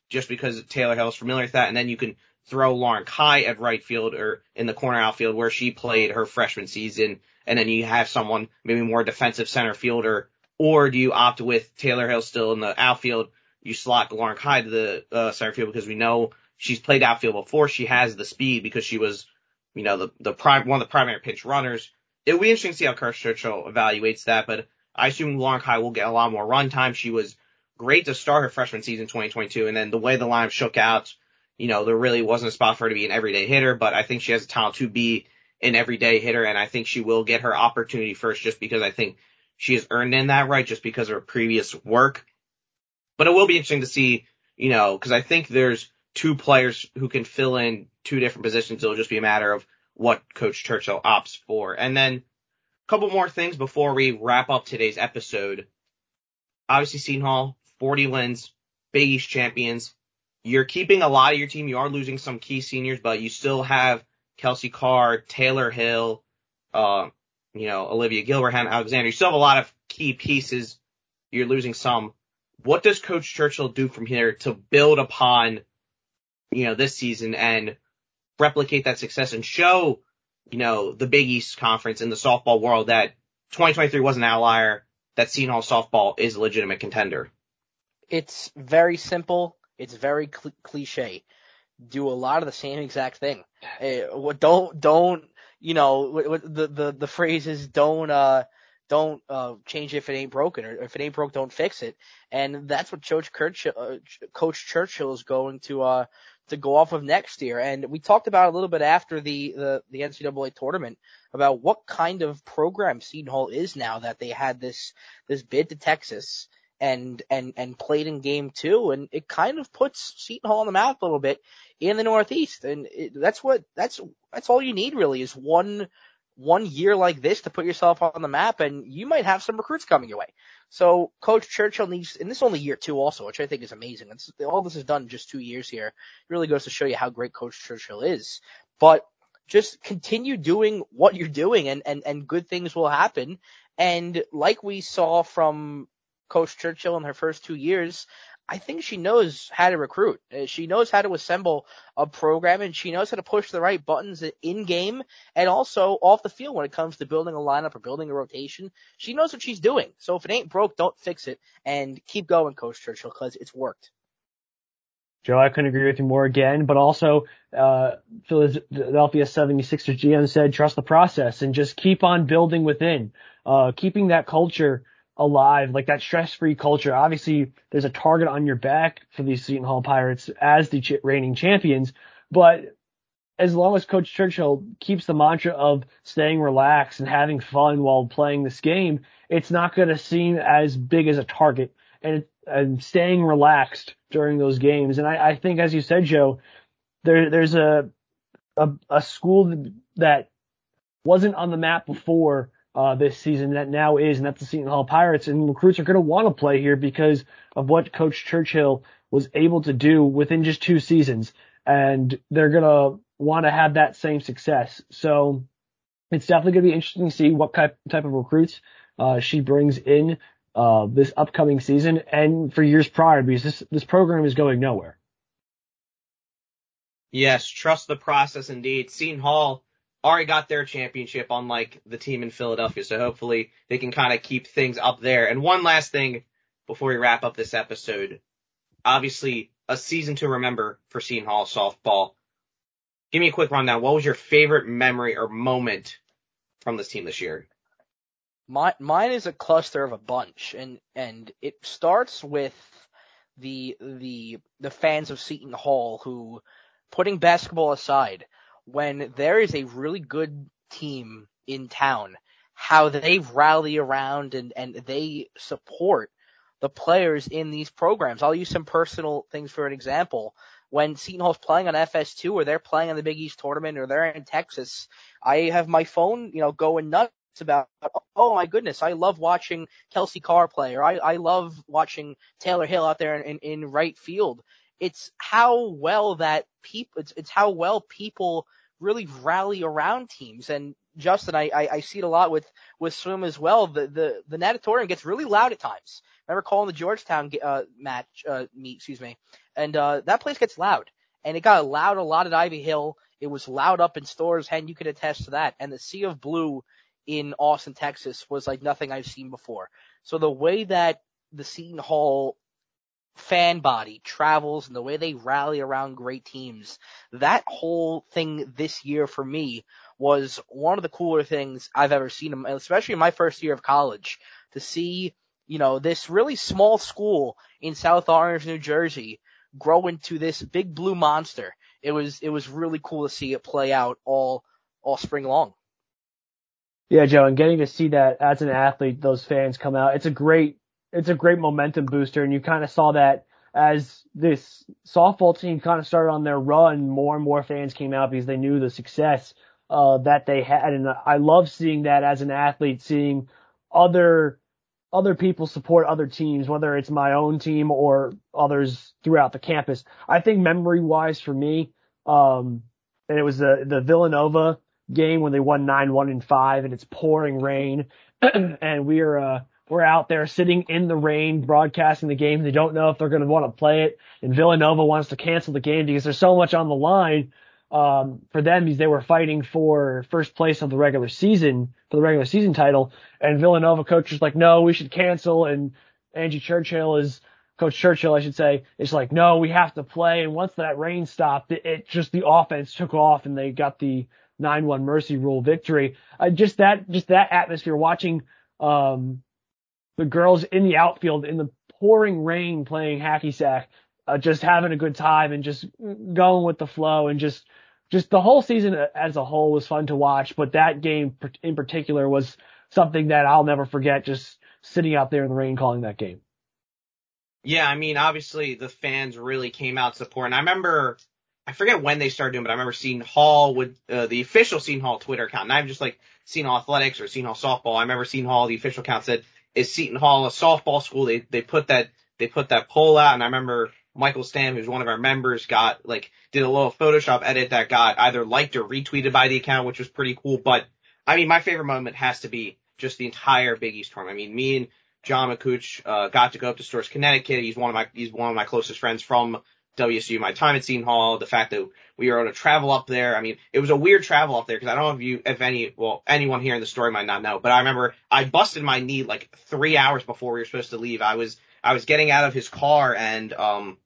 just because Taylor Hill is familiar with that? And then you can throw Lauren Kai at right field or in the corner outfield where she played her freshman season. And then you have someone maybe more defensive center fielder or do you opt with Taylor Hill still in the outfield you slot Lauren Kai to the uh, center field because we know she's played outfield before. She has the speed because she was, you know, the the prime one of the primary pitch runners. It'll be interesting to see how Kirk Churchill evaluates that, but I assume Lauren Kai will get a lot more run time. She was great to start her freshman season 2022, and then the way the line shook out, you know, there really wasn't a spot for her to be an everyday hitter, but I think she has a talent to be an everyday hitter, and I think she will get her opportunity first just because I think she has earned in that right just because of her previous work. But it will be interesting to see, you know, because I think there's two players who can fill in two different positions. It'll just be a matter of what Coach Churchill opts for. And then a couple more things before we wrap up today's episode. Obviously, Seton Hall, 40 wins, Big East champions. You're keeping a lot of your team. You are losing some key seniors, but you still have Kelsey Carr, Taylor Hill, uh, you know, Olivia Gilberhan, Alexander. You still have a lot of key pieces. You're losing some what does Coach Churchill do from here to build upon, you know, this season and replicate that success and show, you know, the Big East Conference in the softball world that 2023 was an outlier, that Seton Hall softball is a legitimate contender? It's very simple. It's very cl- cliche. Do a lot of the same exact thing. Uh, don't, don't, you know, the, the, the phrase is don't, uh, don't uh, change if it ain't broken, or if it ain't broke, don't fix it. And that's what Coach Churchill, uh, Coach Churchill is going to uh, to go off of next year. And we talked about a little bit after the, the the NCAA tournament about what kind of program Seton Hall is now that they had this this bid to Texas and and and played in game two, and it kind of puts Seton Hall on the map a little bit in the Northeast. And it, that's what, that's, that's all you need really is one, one year like this to put yourself on the map and you might have some recruits coming your way. So Coach Churchill needs, and this is only year two also, which I think is amazing. It's, all this is done in just two years here. It really goes to show you how great Coach Churchill is. But just continue doing what you're doing and, and, and good things will happen. And like we saw from Coach Churchill in her first two years, I think she knows how to recruit. Uh, she knows how to assemble a program and she knows how to push the right buttons in game and also off the field when it comes to building a lineup or building a rotation. She knows what she's doing. So if it ain't broke, don't fix it and keep going, Coach Churchill, because it's worked. Joe, I couldn't agree with you more again, but also, uh, Philadelphia 76ers GM said, trust the process and just keep on building within, uh, keeping that culture alive, like that stress-free culture. Obviously, there's a target on your back for these Seton Hall Pirates as the ch- reigning champions, but as long as Coach Churchill keeps the mantra of staying relaxed and having fun while playing this game, it's not going to seem as big as a target and, and staying relaxed during those games. And I, I think, as you said, Joe, there, there's a, a, a school that wasn't on the map before uh, this season that now is, and that's the Seton Hall Pirates. And recruits are going to want to play here because of what Coach Churchill was able to do within just two seasons. And they're going to want to have that same success. So it's definitely going to be interesting to see what type, type of recruits, uh, she brings in, uh, this upcoming season and for years prior because this, this program is going nowhere. Yes, trust the process indeed. Seton Hall already got their championship on like the team in Philadelphia. So hopefully they can kind of keep things up there. And one last thing before we wrap up this episode. Obviously a season to remember for Seton Hall softball. Give me a quick rundown. What was your favorite memory or moment from this team this year? My, mine is a cluster of a bunch and, and it starts with the, the, the fans of Seton Hall who putting basketball aside, when there is a really good team in town, how they rally around and, and they support the players in these programs. I'll use some personal things for an example. When Seton Hall's playing on FS2 or they're playing on the Big East tournament or they're in Texas, I have my phone, you know, going nuts about, oh my goodness, I love watching Kelsey Carr play or I, I love watching Taylor Hill out there in, in right field. It's how well that people, it's, it's how well people really rally around teams. And Justin, I, I, I see it a lot with, with swim as well. The, the, the natatorium gets really loud at times. Remember calling the Georgetown, uh, match, uh, meet, excuse me. And, uh, that place gets loud. And it got loud a lot at Ivy Hill. It was loud up in Storrs and you could attest to that. And the Sea of Blue in Austin, Texas was like nothing I've seen before. So the way that the Seton Hall fan body travels and the way they rally around great teams. That whole thing this year for me was one of the cooler things I've ever seen, especially in my first year of college, to see, you know, this really small school in South Orange, New Jersey grow into this big blue monster. It was, it was really cool to see it play out all, all spring long. Yeah, Joe, and getting to see that as an athlete, those fans come out, it's a great it's a great momentum booster, and you kind of saw that as this softball team kind of started on their run, more and more fans came out because they knew the success uh, that they had, and I love seeing that as an athlete, seeing other other people support other teams, whether it's my own team or others throughout the campus. I think memory wise for me, um, and it was the the Villanova game when they won nine one and five, and it's pouring rain, (clears throat) and we are. Uh, we're out there sitting in the rain broadcasting the game. They don't know if they're going to want to play it. And Villanova wants to cancel the game because there's so much on the line um, for them because they were fighting for first place of the regular season for the regular season title. And Villanova coach is like, no, we should cancel. And Angie Churchill is Coach Churchill, I should say, is like, no, we have to play. And once that rain stopped, it, it just the offense took off and they got the 9-1 mercy rule victory. Uh, just that, just that atmosphere watching, um, the girls in the outfield in the pouring rain playing hacky sack, uh, just having a good time and just going with the flow and just, just the whole season as a whole was fun to watch. But that game in particular was something that I'll never forget just sitting out there in the rain calling that game. Yeah, I mean, obviously the fans really came out support. And I remember I forget when they started doing, but I remember seeing Hall with uh, the official Seton Hall Twitter account, and I've just like Seton Hall Athletics or Seton Hall Softball. I remember Seton Hall, the official account said, is Seton Hall a softball school? They, they put that, they put that poll out and I remember Michael Stam, who's one of our members, got like, did a little Photoshop edit that got either liked or retweeted by the account, which was pretty cool. But I mean, my favorite moment has to be just the entire Big East tournament. I mean, me and John McCooch, uh, got to go up to Storrs, Connecticut. He's one of my, he's one of my closest friends from WSOU, my time at Seton Hall, the fact that we were able to travel up there. I mean, it was a weird travel up there because I don't know if you, if any, well, anyone here in the story might not know, but I remember I busted my knee like three hours before we were supposed to leave. I was, I was getting out of his car and, um,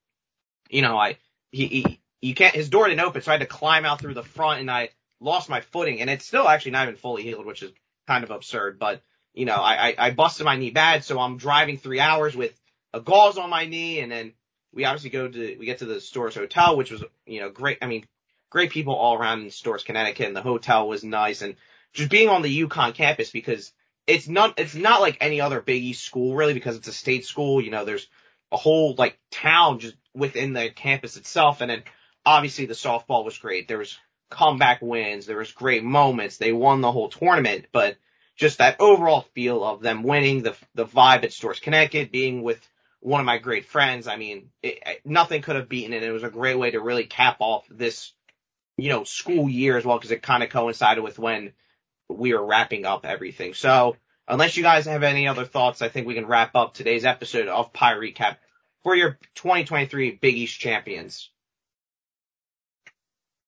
you know, I, he, he, you can't, his door didn't open, so I had to climb out through the front and I lost my footing and it's still actually not even fully healed, which is kind of absurd, but you know, I, I, I busted my knee bad, so I'm driving three hours with a gauze on my knee and then we obviously go to, we get to the Storrs Hotel, which was, you know, great. I mean, great people all around in Storrs, Connecticut, and the hotel was nice. And just being on the UConn campus because it's not, it's not like any other Big East school really because it's a state school. You know, there's a whole like town just within the campus itself. And then obviously the softball was great. There was comeback wins. There was great moments. They won the whole tournament, but just that overall feel of them winning, the, the vibe at Storrs, Connecticut, being with one of my great friends. I mean, it, nothing could have beaten it. It was a great way to really cap off this, you know, school year as well because it kind of coincided with when we were wrapping up everything. So unless you guys have any other thoughts, I think we can wrap up today's episode of Pie Recap for your 2023 Big East champions.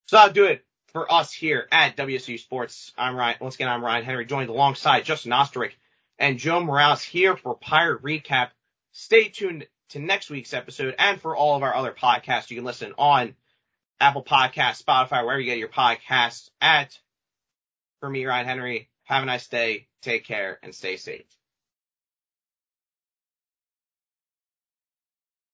So that'll do it for us here at WSOU Sports. I'm Ryan. Once again, I'm Ryan Henry, joined alongside Justin Oosterwyk and Joe Morales here for Pirate Recap Stay tuned to next week's episode and for all of our other podcasts. You can listen on Apple Podcasts, Spotify, wherever you get your podcasts at. For me, Ryan Henry, have a nice day, take care, and stay safe.